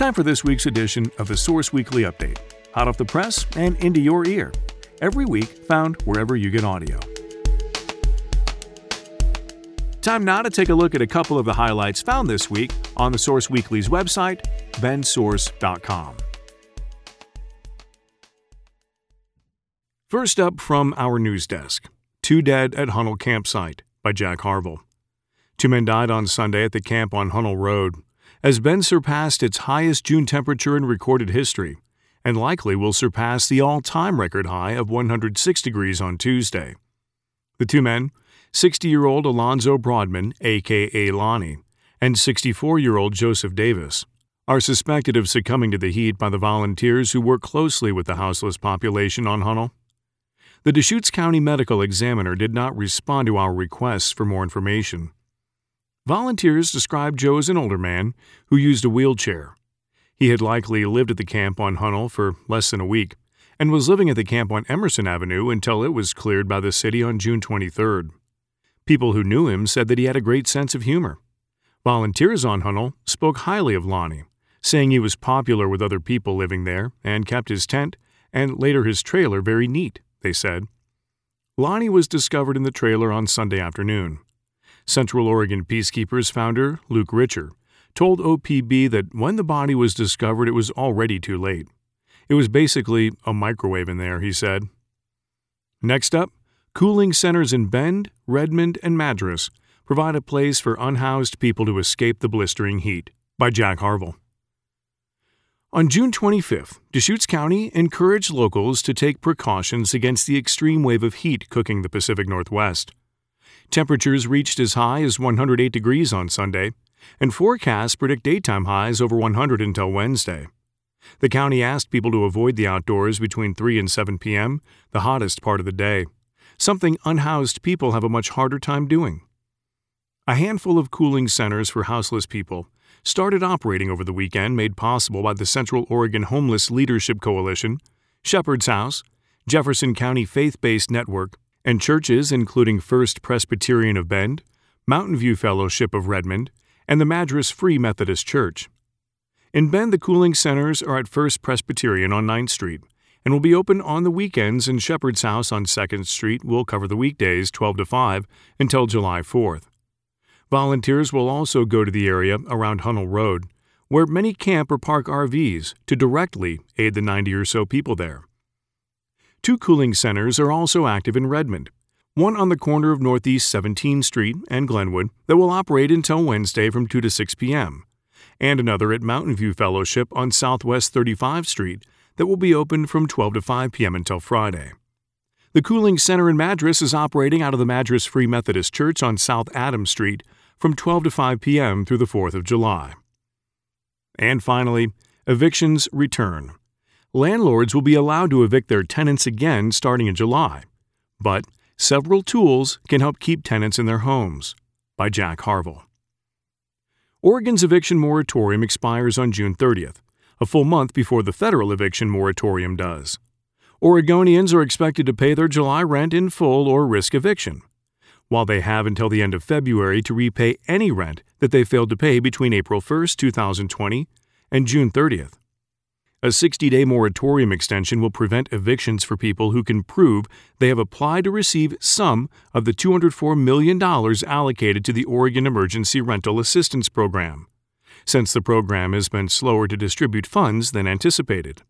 Time for this week's edition of the Source Weekly Update. Hot off the press and into your ear. Every week, found wherever you get audio. Time now to take a look at a couple of the highlights found this week on the Source Weekly's website, bendsource.com. First up from our news desk Two Dead at Hunnell Campsite by Jack Harvel. Two men died on Sunday at the camp on Hunnell Road as Bend surpassed its highest June temperature in recorded history and likely will surpass the all time record high of 106 degrees on Tuesday. The two men, 60 year old Alonzo Broadman, aka Lonnie, and 64 year old Joseph Davis, are suspected of succumbing to the heat by the volunteers who work closely with the houseless population on Hunnell. The Deschutes County Medical Examiner did not respond to our requests for more information. Volunteers described Joe as an older man who used a wheelchair. He had likely lived at the camp on Hunnell for less than a week and was living at the camp on Emerson Avenue until it was cleared by the city on June 23rd. People who knew him said that he had a great sense of humor. Volunteers on Hunnell spoke highly of Lonnie, saying he was popular with other people living there and kept his tent and later his trailer very neat, they said. Lonnie was discovered in the trailer on Sunday afternoon. Central Oregon Peacekeepers founder Luke Richer told OPB that when the body was discovered, it was already too late. It was basically a microwave in there, he said. Next up, cooling centers in Bend, Redmond, and Madras provide a place for unhoused people to escape the blistering heat. By Jack Harvel. On June 25th, Deschutes County encouraged locals to take precautions against the extreme wave of heat cooking the Pacific Northwest. Temperatures reached as high as 108 degrees on Sunday, and forecasts predict daytime highs over 100 until Wednesday. The county asked people to avoid the outdoors between 3 and 7 p.m., the hottest part of the day, something unhoused people have a much harder time doing. A handful of cooling centers for houseless people started operating over the weekend, made possible by the Central Oregon Homeless Leadership Coalition, Shepherd's House, Jefferson County Faith Based Network, and churches including First Presbyterian of Bend, Mountain View Fellowship of Redmond, and the Madras Free Methodist Church. In Bend, the cooling centers are at First Presbyterian on 9th Street and will be open on the weekends, and Shepherd's House on 2nd Street will cover the weekdays 12 to 5 until July 4th. Volunteers will also go to the area around Hunnell Road, where many camp or park RVs to directly aid the 90 or so people there. Two cooling centers are also active in Redmond, one on the corner of Northeast 17th Street and Glenwood that will operate until Wednesday from 2 to 6 p.m., and another at Mountain View Fellowship on Southwest 35th Street that will be open from 12 to 5 p.m. until Friday. The cooling center in Madras is operating out of the Madras Free Methodist Church on South Adams Street from 12 to 5 p.m. through the 4th of July. And finally, evictions return landlords will be allowed to evict their tenants again starting in July. But several tools can help keep tenants in their homes. By Jack Harvel. Oregon's eviction moratorium expires on June 30th, a full month before the federal eviction moratorium does. Oregonians are expected to pay their July rent in full or risk eviction, while they have until the end of February to repay any rent that they failed to pay between April 1, 2020 and June 30th. A 60 day moratorium extension will prevent evictions for people who can prove they have applied to receive some of the $204 million allocated to the Oregon Emergency Rental Assistance Program, since the program has been slower to distribute funds than anticipated.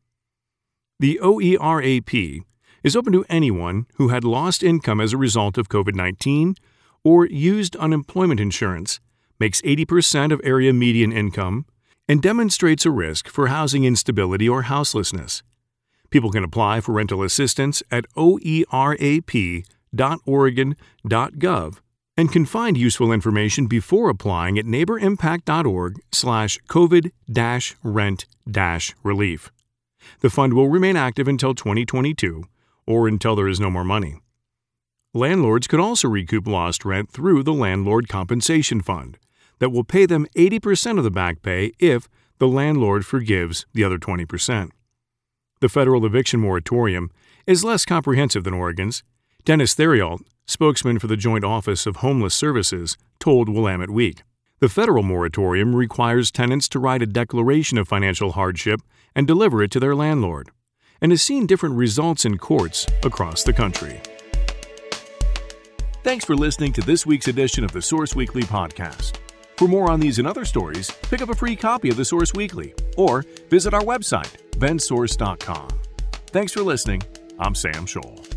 The OERAP is open to anyone who had lost income as a result of COVID 19 or used unemployment insurance, makes 80% of area median income, and demonstrates a risk for housing instability or houselessness. People can apply for rental assistance at oerap.oregon.gov and can find useful information before applying at neighborimpact.org slash covid-rent-relief. The fund will remain active until 2022 or until there is no more money. Landlords could also recoup lost rent through the Landlord Compensation Fund – that will pay them 80% of the back pay if the landlord forgives the other 20%. The federal eviction moratorium is less comprehensive than Oregon's. Dennis Theriault, spokesman for the Joint Office of Homeless Services, told Willamette Week. The federal moratorium requires tenants to write a declaration of financial hardship and deliver it to their landlord, and has seen different results in courts across the country. Thanks for listening to this week's edition of the Source Weekly podcast. For more on these and other stories, pick up a free copy of the Source Weekly or visit our website, bendsource.com. Thanks for listening. I'm Sam Scholl.